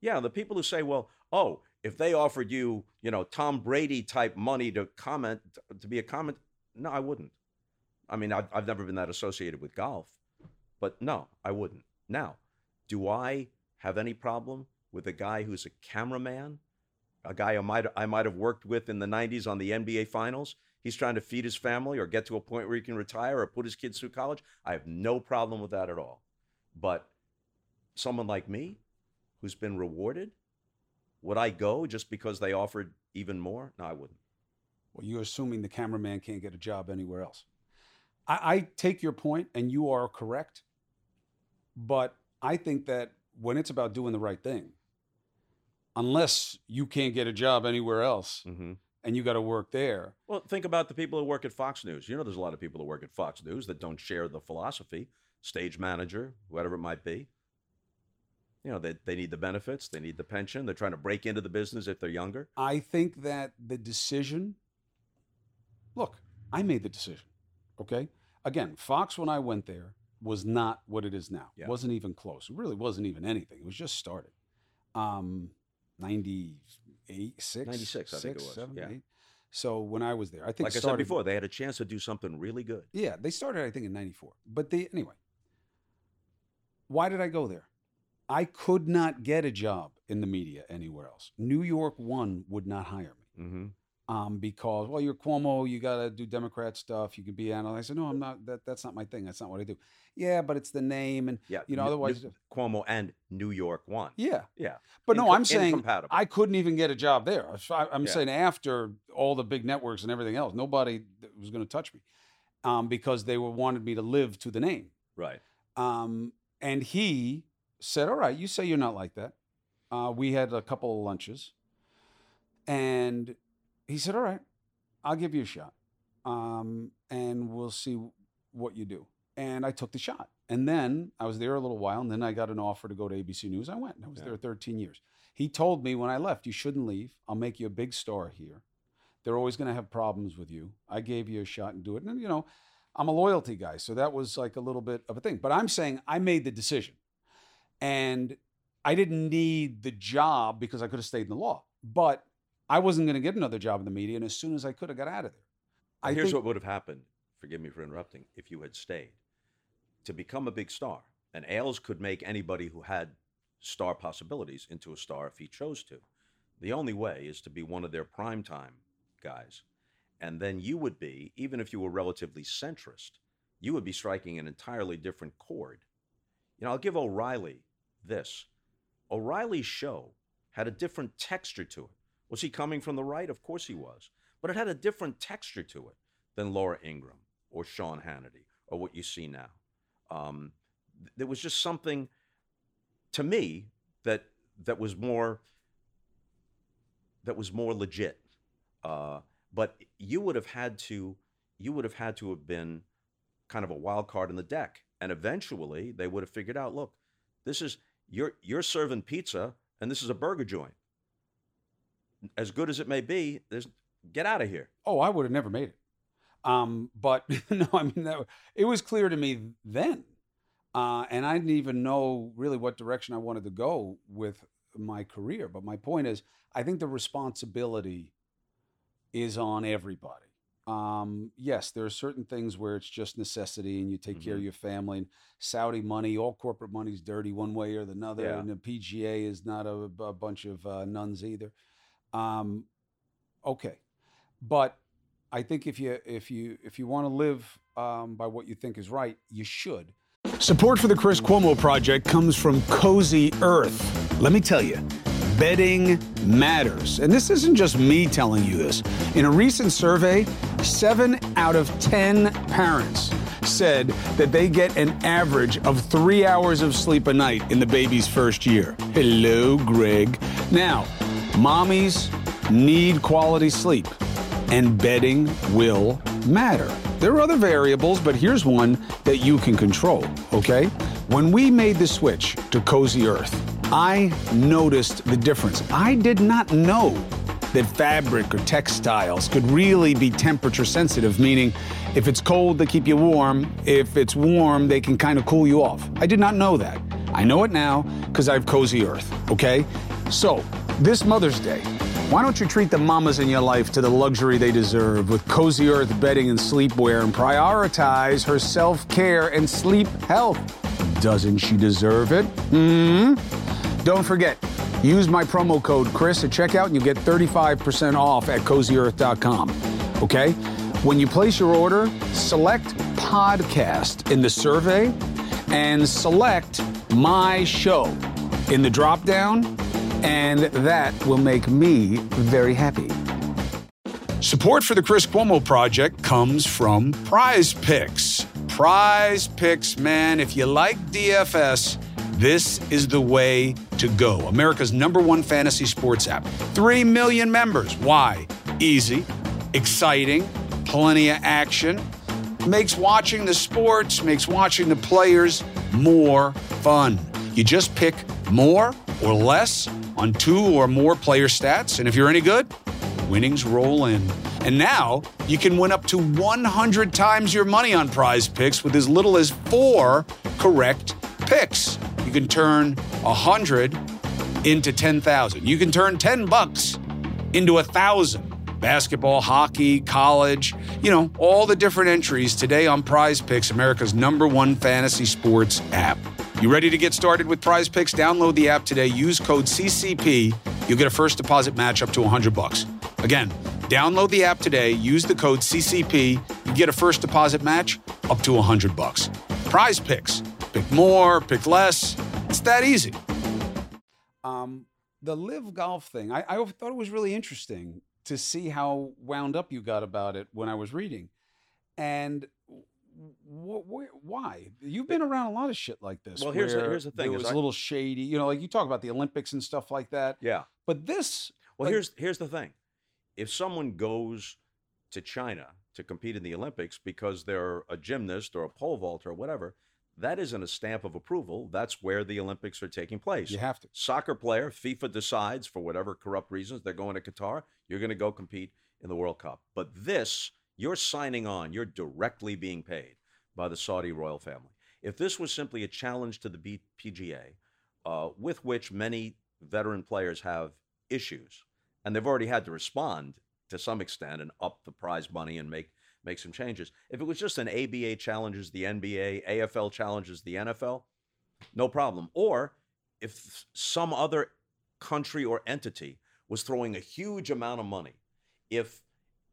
Speaker 2: yeah. The people who say, "Well, oh, if they offered you, you know, Tom Brady type money to comment to be a comment," no, I wouldn't. I mean, I've, I've never been that associated with golf, but no, I wouldn't. Now, do I have any problem with a guy who's a cameraman, a guy I might I might have worked with in the '90s on the NBA Finals? He's trying to feed his family or get to a point where he can retire or put his kids through college. I have no problem with that at all. But someone like me, who's been rewarded, would I go just because they offered even more? No, I wouldn't.
Speaker 1: Well, you're assuming the cameraman can't get a job anywhere else. I, I take your point, and you are correct. But I think that when it's about doing the right thing, unless you can't get a job anywhere else
Speaker 2: Mm-hmm.
Speaker 1: And you got to work there,
Speaker 2: Well, think about the people who work at Fox News. You know, there's a lot of people who work at Fox News that don't share the philosophy, stage manager, whatever it might be. You know, they, they need the benefits, they need the pension, they're trying to break into the business if they're younger.
Speaker 1: I think that the decision look, I made the decision. Okay. Again, Fox, when I went there, was not what it is now.
Speaker 2: Yeah.
Speaker 1: It wasn't even close. It really wasn't even anything. It was just started. Um, 98, 6?
Speaker 2: 96, I think it was,
Speaker 1: seven,
Speaker 2: yeah.
Speaker 1: eight. So when I was there, I think
Speaker 2: Like I said
Speaker 1: started-
Speaker 2: before, they had a chance to do something really good.
Speaker 1: Yeah, they started, I think, in 94. But they, anyway, why did I go there? I could not get a job in the media anywhere else. New York One would not hire me
Speaker 2: Mm-hmm.
Speaker 1: Um, because, well, you're Cuomo, you got to do Democrat stuff, you can be analyst. I said, no, I'm not, that, that's not my thing. That's not what I do. Yeah, but it's the name. And
Speaker 2: Yeah.
Speaker 1: You know, otherwise-
Speaker 2: New- Cuomo and New York One.
Speaker 1: yeah,
Speaker 2: Yeah.
Speaker 1: but no, I'm saying. I couldn't even get a job there. I- I'm
Speaker 2: Yeah.
Speaker 1: saying after all the big networks and everything else, nobody was going to touch me um, because they were wanted me to live to the name.
Speaker 2: right.
Speaker 1: Um, and he said, All right, you say you're not like that. Uh, we had a couple of lunches. And he said, All right, I'll give you a shot. Um, and we'll see what you do. And I took the shot. And then I was there a little while. And then I got an offer to go to ABC News. I went. and I was
Speaker 2: Yeah.
Speaker 1: there 13 years. He told me when I left, You shouldn't leave. I'll make you a big star here. They're always going to have problems with you. I gave you a shot and do it. And, you know, I'm a loyalty guy, so that was like a little bit of a thing. But I'm saying I made the decision, and I didn't need the job because I could have stayed in the law. But I wasn't going to get another job in the media, and as soon as I could, I got out of there. I
Speaker 2: Here's
Speaker 1: think,
Speaker 2: what would have happened. Forgive me for interrupting. If you had stayed, to become a big star, and Ailes could make anybody who had star possibilities into a star if he chose to. The only way is to be one of their primetime guys, and then you would be, even if you were relatively centrist, you would be striking an entirely different chord. You know, I'll give O'Reilly this. O'Reilly's show had a different texture to it. Was he coming from the right? Of course he was. But it had a different texture to it than Laura Ingraham or Sean Hannity or what you see now. Um, th- there was just something to me that that was more that was more legit. Uh, but you would have had to you would have had to have been kind of a wild card in the deck, and eventually they would have figured out, look, this is you're you're serving pizza, and this is a burger joint. As good as it may be, there's get out of here.
Speaker 1: oh, I would have never made it. Um, but [LAUGHS] no, I mean, that, it was clear to me then, uh, and I didn't even know really what direction I wanted to go with my career. But my point is, I think the responsibility is on everybody. Um, yes, there are certain things where it's just necessity and you take care of
Speaker 2: Mhm.
Speaker 1: your family. And Saudi money, all corporate money is dirty one way or another.
Speaker 2: Yeah.
Speaker 1: And the PGA is not a, a bunch of uh, nuns either. Um, okay, but I think if you if you if you want to live um, by what you think is right, you should. Support for the Chris Cuomo project comes from Cozy Earth. Let me tell you, bedding matters, and this isn't just me telling you this. In a recent survey, seven out of ten parents said that they get an average of three hours of sleep a night in the baby's first year. Hello, Greg. Now, mommies need quality sleep, and bedding will matter. There are other variables, but here's one that you can control, okay? When we made the switch to Cozy Earth, I noticed the difference. I did not know that fabric or textiles could really be temperature sensitive, meaning if it's cold, they keep you warm. If it's warm, they can kind of cool you off. I did not know that. I know it now because I have Cozy Earth, okay? So, this Mother's Day, why don't you treat the mamas in your life to the luxury they deserve with Cozy Earth bedding and sleepwear and prioritize her self care and sleep health? Doesn't she deserve it? Hmm? Don't forget, use my promo code Chris at checkout and you get 35% off at cozyearth.com. Okay? When you place your order, select podcast in the survey and select my show in the drop down, and that will make me very happy. Support for the Chris Cuomo Project comes from Prize Picks. Prize Picks, man, if you like DFS, this is the way to go. America's number one fantasy sports app. Three million members. Why? Easy, exciting, plenty of action. Makes watching the sports, makes watching the players more fun. You just pick more or less on two or more player stats, and if you're any good, winnings roll in. And now you can win up to 100 times your money on prize picks with as little as four correct picks. You can turn 100 into 10,000. You can turn 10 bucks into a thousand. Basketball, hockey, college, you know, all the different entries today on Prize Picks, America's number one fantasy sports app. You ready to get started with Prize Picks? Download the app today. Use code CCP. You'll get a first deposit match up to 100 bucks. Again, download the app today. Use the code CCP. You get a first deposit match up to 100 bucks. Prize Picks. Pick more, pick less. It's that easy. Um, the LIV golf thing, I, I thought it was really interesting to see how wound up you got about it when I was reading. And wh- wh- why? You've been around a lot of shit like this.
Speaker 2: Well, here's the- here's the thing
Speaker 1: it was
Speaker 2: I-
Speaker 1: a little shady. You know, like you talk about the Olympics and stuff like that.
Speaker 2: Yeah.
Speaker 1: But this,
Speaker 2: Well,
Speaker 1: Like-
Speaker 2: here's here's the thing. If someone goes to China to compete in the Olympics because they're a gymnast or a pole vaulter or whatever, that isn't a stamp of approval. That's where the Olympics are taking place.
Speaker 1: you have to.
Speaker 2: Soccer player, FIFA decides for whatever corrupt reasons they're going to Qatar, you're going to go compete in the World Cup. But this, you're signing on, you're directly being paid by the Saudi royal family. If this was simply a challenge to the PGA, uh, with which many veteran players have issues, and they've already had to respond to some extent and up the prize money and make make some changes. If it was just an ABA challenges the NBA, AFL challenges the NFL, no problem. Or if some other country or entity was throwing a huge amount of money, if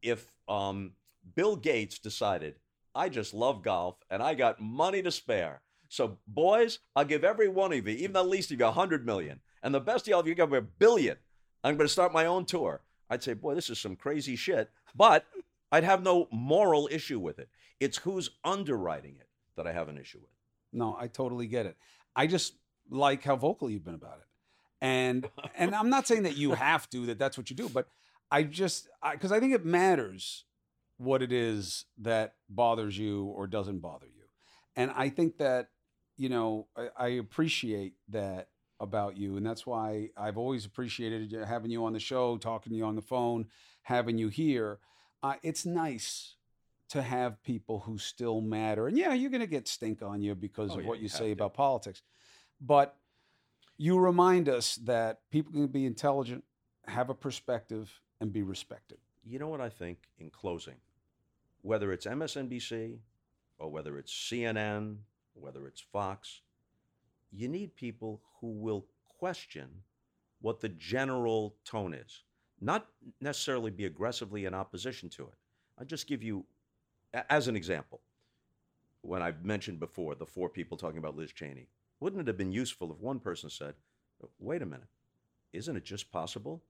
Speaker 2: if um, Bill Gates decided, I just love golf and I got money to spare. So boys, I'll give every one of you, even the least of you, a hundred million, and the best of y'all, if you give me a billion, I'm going to start my own tour. I'd say, boy, this is some crazy shit, but I'd have no moral issue with it. It's who's underwriting it that I have an issue with.
Speaker 1: No, I totally get it. I just like how vocal you've been about it. And and I'm not saying that you [LAUGHS] have to that that's what you do, but I just because I, think it matters what it is that bothers you or doesn't bother you. And I think that you know I, I appreciate that about you, and that's why I've always appreciated having you on the show, talking to you on the phone, having you here. Uh, it's nice to have people who still matter. And yeah, you're going to get stink on you because
Speaker 2: Oh,
Speaker 1: of
Speaker 2: yeah,
Speaker 1: what you
Speaker 2: you
Speaker 1: say
Speaker 2: to.
Speaker 1: about politics. But you remind us that people can be intelligent, have a perspective, and be respected.
Speaker 2: You know what I think in closing? Whether it's MSNBC or whether it's CNN, whether it's Fox, you need people who will question what the general tone is, not necessarily be aggressively in opposition to it. I'll just give you, as an example, when I've mentioned before the four people talking about Liz Cheney, wouldn't it have been useful if one person said, wait a minute, isn't it just possible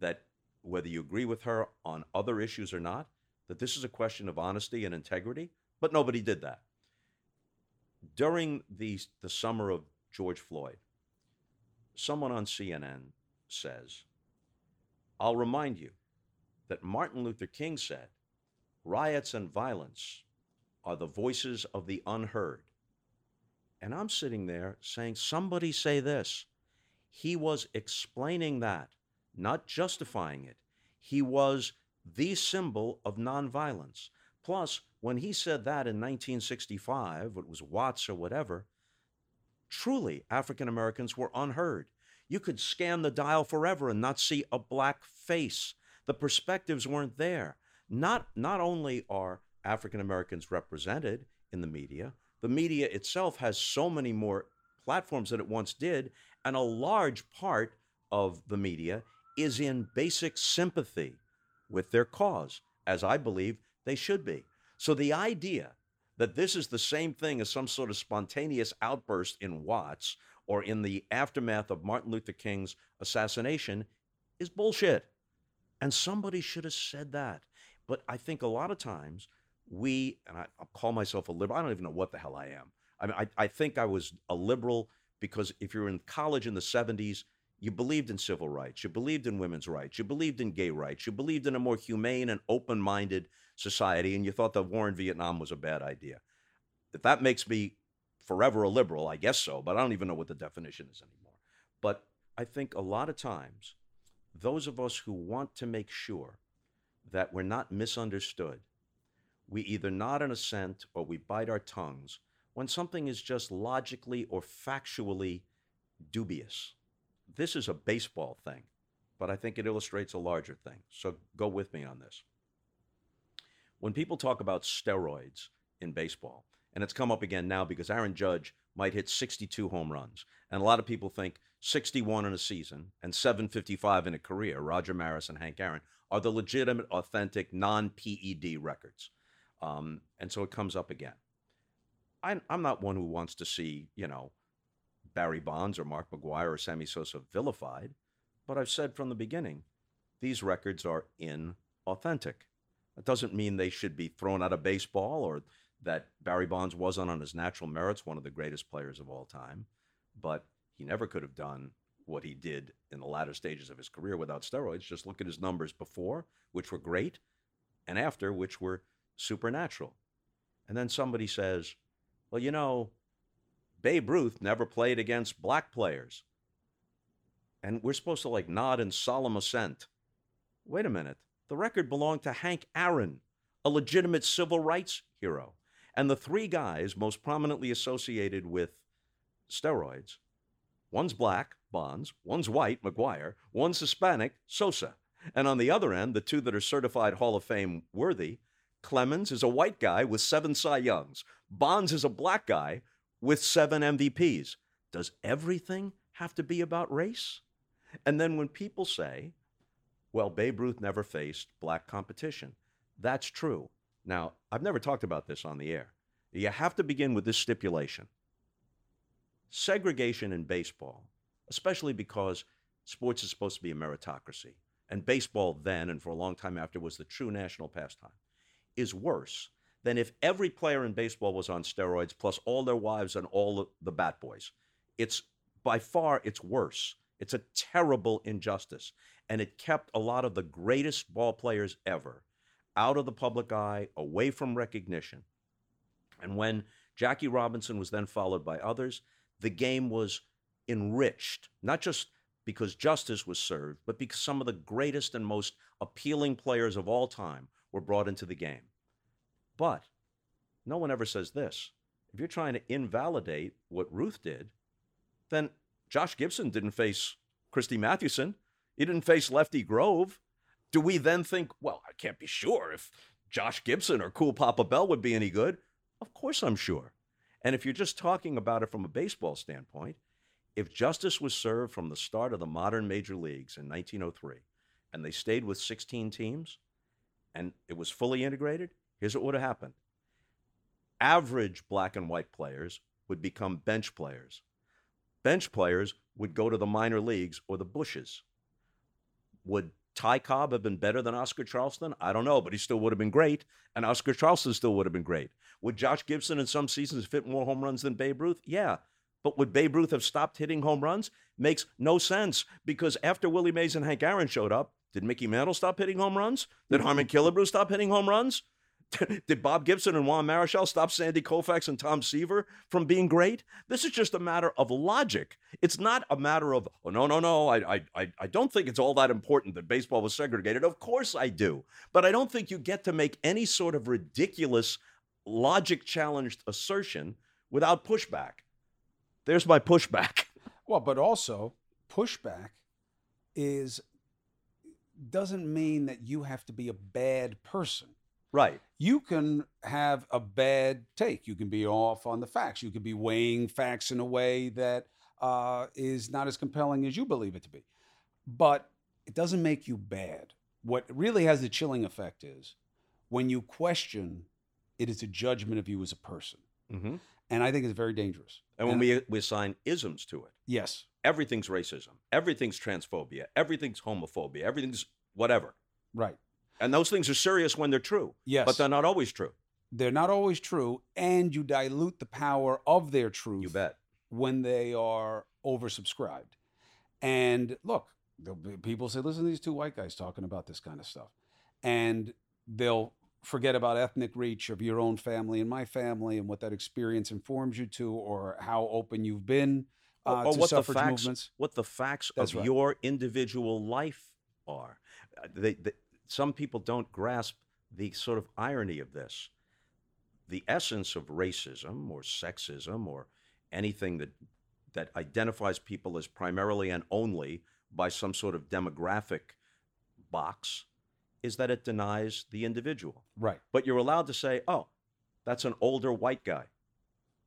Speaker 2: that whether you agree with her on other issues or not, that this is a question of honesty and integrity? But nobody did that. During the, the summer of George Floyd, someone on CNN says, I'll remind you that Martin Luther King said, riots and violence are the voices of the unheard. And I'm sitting there saying, somebody say this. He was explaining that, not justifying it. He was the symbol of nonviolence. Plus, when he said that in 1965, it was Watts or whatever, truly African Americans were unheard. You could scan the dial forever and not see a black face. The perspectives weren't there. Not, not only are African Americans represented in the media, the media itself has so many more platforms than it once did, and a large part of the media is in basic sympathy with their cause, as I believe they should be. So the idea that this is the same thing as some sort of spontaneous outburst in Watts or in the aftermath of Martin Luther King's assassination is bullshit. And somebody should have said that. But I think a lot of times we, and I, will call myself a liberal, I don't even know what the hell I am. I mean, I, I think I was a liberal because if you're in college in the 70s, you believed in civil rights, you believed in women's rights, you believed in gay rights, you believed in a more humane and open minded society, and you thought the war in Vietnam was a bad idea. If that makes me forever a liberal, I guess so, but I don't even know what the definition is anymore. But I think a lot of times, those of us who want to make sure that we're not misunderstood, we either nod in assent or we bite our tongues when something is just logically or factually dubious this is a baseball thing, but I think it illustrates a larger thing. So go with me on this. When people talk about steroids in baseball, and it's come up again now because Aaron Judge might hit 62 home runs, and a lot of people think 61 in a season and 755 in a career, Roger Maris and Hank Aaron, are the legitimate, authentic, non PED records. Um, and so it comes up again. I'm, I'm not one who wants to see, you know, Barry Bonds or Mark McGwire or Sammy Sosa vilified, but I've said from the beginning, these records are inauthentic. That doesn't mean they should be thrown out of baseball or that Barry Bonds wasn't on his natural merits one of the greatest players of all time, but he never could have done what he did in the latter stages of his career without steroids. Just look at his numbers before, which were great, and after, which were supernatural. And then somebody says, well, you know, Babe Ruth never played against black players. And we're supposed to like nod in solemn assent. Wait a minute. The record belonged to Hank Aaron, a legitimate civil rights hero. And the three guys most prominently associated with steroids one's black, Bonds, one's white, McGwire, one's Hispanic, Sosa. And on the other end, the two that are certified Hall of Fame worthy, Clemens is a white guy with seven Cy Youngs. Bonds is a black guy with seven MVPs. Does everything have to be about race? And then when people say, well, Babe Ruth never faced black competition, that's true. Now, I've never talked about this on the air. You have to begin with this stipulation segregation in baseball, especially because sports is supposed to be a meritocracy, and baseball then and for a long time after was the true national pastime, is worse than if every player in baseball was on steroids, plus all their wives and all the bat boys. It's by far it's worse. It's a terrible injustice, and it kept a lot of the greatest ball players ever out of the public eye, away from recognition. And when Jackie Robinson was then followed by others, the game was enriched, not just because justice was served, but because some of the greatest and most appealing players of all time were brought into the game. But no one ever says this. If you're trying to invalidate what Ruth did, then Josh Gibson didn't face Christy Mathewson. He didn't face Lefty Grove. Do we then think, well, I can't be sure if Josh Gibson or Cool Papa Bell would be any good? Of course I'm sure. And if you're just talking about it from a baseball standpoint, if justice was served from the start of the modern major leagues in 1903 and they stayed with 16 teams and it was fully integrated, Here's what would have happened average black and white players would become bench players. Bench players would go to the minor leagues or the bushes. Would Ty Cobb have been better than Oscar Charleston? I don't know, but he still would have been great, and Oscar Charleston still would have been great. Would Josh Gibson in some seasons fit more home runs than Babe Ruth? Yeah, But would Babe Ruth have stopped hitting home runs? Makes no sense because after Willie Mays and Hank Aaron showed up, did Mickey Mantle stop hitting home runs? Did Harmon Killebrew stop hitting home runs? [LAUGHS] Did Bob Gibson and Juan Marichal stop Sandy Koufax and Tom Seaver from being great? This is just a matter of logic. It's not a matter of, oh, no, no, no, I, I, I don't think it's all that important that baseball was segregated. Of course I do. But I don't think you get to make any sort of ridiculous logic challenged assertion without pushback. There's my pushback. [LAUGHS]
Speaker 1: Well, but also pushback is doesn't mean that you have to be a bad person.
Speaker 2: Right.
Speaker 1: You can have a bad take. You can be off on the facts. You could be weighing facts in a way that uh, is not as compelling as you believe it to be. But it doesn't make you bad. What really has the chilling effect is when you question, it is a judgment of you as a person.
Speaker 2: Mm-hmm.
Speaker 1: And I think it's very dangerous.
Speaker 2: And when we, we assign isms to it,
Speaker 1: Yes.
Speaker 2: everything's racism, everything's transphobia, everything's homophobia, everything's whatever.
Speaker 1: Right.
Speaker 2: And those things are serious when they're true,
Speaker 1: Yes.
Speaker 2: but they're not always true.
Speaker 1: they're not always true, and you dilute the power of their truth.
Speaker 2: You bet.
Speaker 1: when they are oversubscribed. And look, people say, listen to these two white guys talking about this kind of stuff. And they'll forget about ethnic reach of your own family and my family and what that experience informs you to or how open you've been uh,
Speaker 2: or, or
Speaker 1: to
Speaker 2: what the
Speaker 1: suffrage
Speaker 2: facts,
Speaker 1: movements.
Speaker 2: what the facts
Speaker 1: That's
Speaker 2: of
Speaker 1: right.
Speaker 2: your individual life are. They, they, some people don't grasp the sort of irony of this. The essence of racism or sexism or anything that that identifies people as primarily and only by some sort of demographic box is that it denies the individual.
Speaker 1: Right.
Speaker 2: But you're allowed to say, "Oh, that's an older white guy."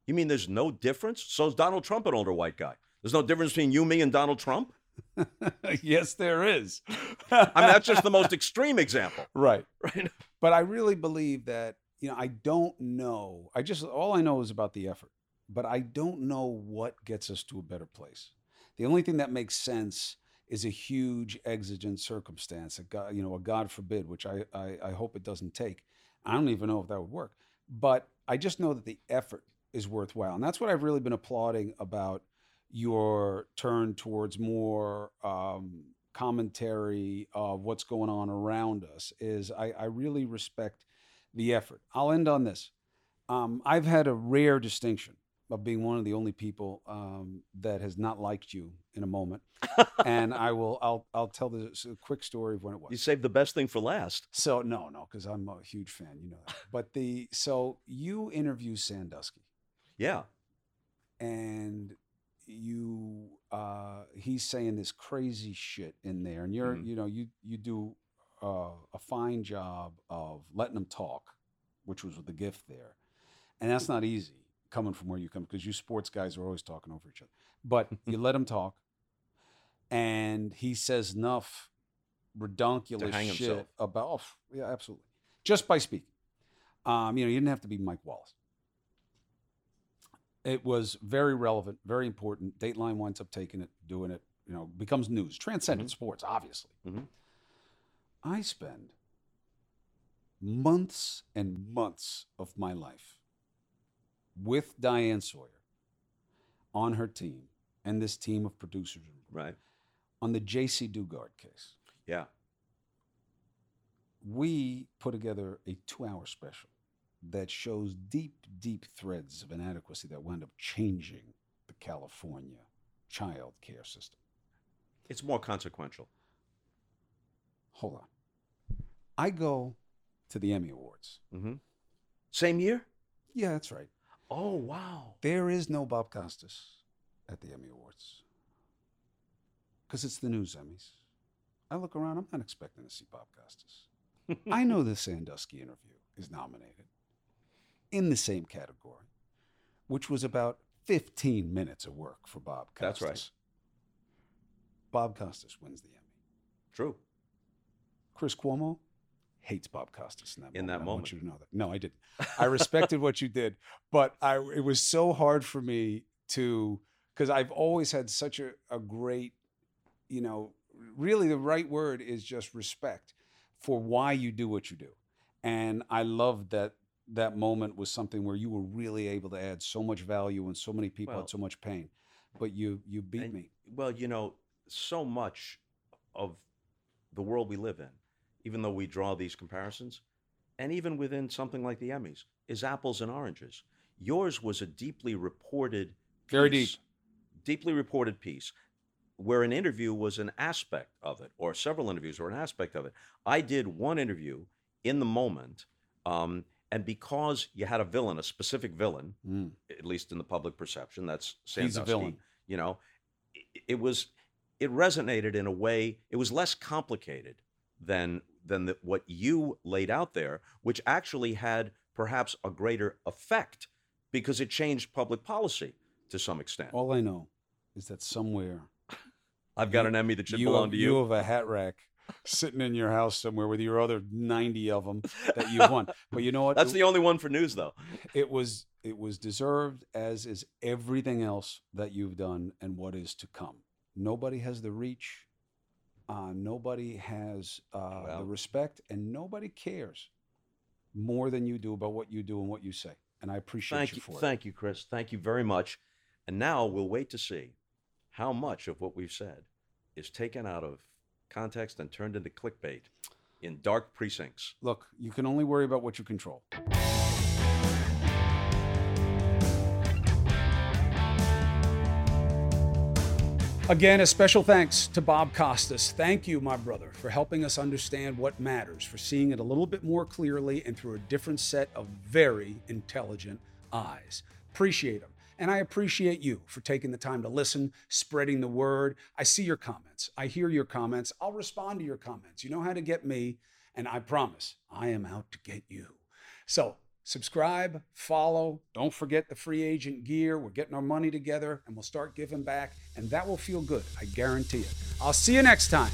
Speaker 2: You mean there's no difference? So is Donald Trump an older white guy? There's no difference between you, me, and Donald Trump. [LAUGHS]
Speaker 1: yes, there is.
Speaker 2: I mean, that's just the most extreme example, [LAUGHS]
Speaker 1: right.
Speaker 2: right?
Speaker 1: But I really believe that, you know, I don't know. I just, all I know is about the effort, but I don't know what gets us to a better place. The only thing that makes sense is a huge exigent circumstance, a God, you know, a God forbid, which I, I, I hope it doesn't take. I don't even know if that would work, but I just know that the effort is worthwhile. And that's what I've really been applauding about your turn towards more um, commentary of what's going on around us is I, I really respect the effort. I'll end on this. Um, I've had a rare distinction of being one of the only people um, that has not liked you in a moment, [LAUGHS] and I will. I'll. I'll tell this a quick story of when it was.
Speaker 2: You saved the best thing for last.
Speaker 1: So no, no, because I'm a huge fan. You know that. But the so you interview Sandusky
Speaker 2: Yeah.
Speaker 1: and you uh he's saying this crazy shit in there. And you're
Speaker 2: Mhm.
Speaker 1: you know you you do uh, a fine job of letting them talk which was the gift there. And that's not easy coming from where you come because you sports guys are always talking over each other. But [LAUGHS] you let him talk and he says enough redonkulous shit
Speaker 2: himself.
Speaker 1: about oh, yeah absolutely. Just by speaking. Um you know you didn't have to be mike wallace it was very relevant, very important. Dateline winds up taking it, doing it, you know, becomes news, transcendent
Speaker 2: Mhm.
Speaker 1: sports, obviously.
Speaker 2: Mhm.
Speaker 1: I spend months and months of my life with Diane Sawyer on her team and this team of producers
Speaker 2: Right.
Speaker 1: on the Jaycee Dugard case.
Speaker 2: Yeah.
Speaker 1: we put together a two hour special that shows deep, deep threads of inadequacy that wound up changing the California child care system.
Speaker 2: It's more consequential.
Speaker 1: Hold on. I go to the Emmy Awards.
Speaker 2: hmm Same year?
Speaker 1: Yeah, that's right.
Speaker 2: Oh, wow.
Speaker 1: There is no Bob Costas at the Emmy Awards because it's the news Emmys. I look around, I'm not expecting to see Bob Costas. [LAUGHS] I know the Sandusky interview is nominated in the same category, which was about 15 minutes of work for Bob Costas.
Speaker 2: That's right.
Speaker 1: Bob Costas wins the Emmy.
Speaker 2: True.
Speaker 1: Chris Cuomo hates Bob Costas in that
Speaker 2: In
Speaker 1: moment.
Speaker 2: that
Speaker 1: I want
Speaker 2: moment.
Speaker 1: you to know that. No, I didn't. I respected what you did, but I it was so hard for me to because I've always had such a, a great, you know, really the right word is just respect for why you do what you do. And I love that that moment was something where you were really able to add so much value and so many people
Speaker 2: Well-
Speaker 1: had so much pain. But you you beat
Speaker 2: And-
Speaker 1: me.
Speaker 2: Well, you know, so much of the world we live in, even though we draw these comparisons, and even within something like the Emmys, is apples and oranges. Yours was a deeply reported,
Speaker 1: Very
Speaker 2: piece- deeply reported piece, where an interview was an aspect of it, or several interviews were an aspect of it. I did one interview in the moment, um, and because you had a villain, a specific villain,
Speaker 1: Mm.
Speaker 2: at least in the public perception. That's Sandusky.
Speaker 1: He's a villain.
Speaker 2: You know, it, it was it resonated in a way. It was less complicated than than the, what you laid out there, which actually had perhaps a greater effect because it changed public policy to some extent.
Speaker 1: All I know is that somewhere
Speaker 2: I've got
Speaker 1: you-
Speaker 2: an Emmy that should
Speaker 1: you
Speaker 2: belong
Speaker 1: have,
Speaker 2: to you.
Speaker 1: have a hat rack sitting in your house somewhere with your other 90 of them that you've won. [LAUGHS] But you know what?
Speaker 2: That's
Speaker 1: It-
Speaker 2: the only one for news, though.
Speaker 1: it was it was deserved as is everything else that you've done and what is to come nobody has the reach uh, nobody has uh, the respect and nobody cares more than you do about what you do and what you say and i appreciate
Speaker 2: Thank
Speaker 1: you
Speaker 2: you,
Speaker 1: for it
Speaker 2: thank you, Chris. Thank you very much. And now we'll wait to see how much of what we've said is taken out of context and turned into clickbait in dark precincts.
Speaker 1: look you can only worry about what you control Again, a special thanks to Bob Costas. Thank you, my brother, for helping us understand what matters, for seeing it a little bit more clearly and through a different set of very intelligent eyes. Appreciate him. And I appreciate you for taking the time to listen, spreading the word. I see your comments. I hear your comments. I'll respond to your comments. You know how to get me, and I promise I am out to get you. So, subscribe, follow. Don't forget the free agent gear. We're getting our money together and we'll start giving back, and that will feel good. I guarantee it. I'll see you next time.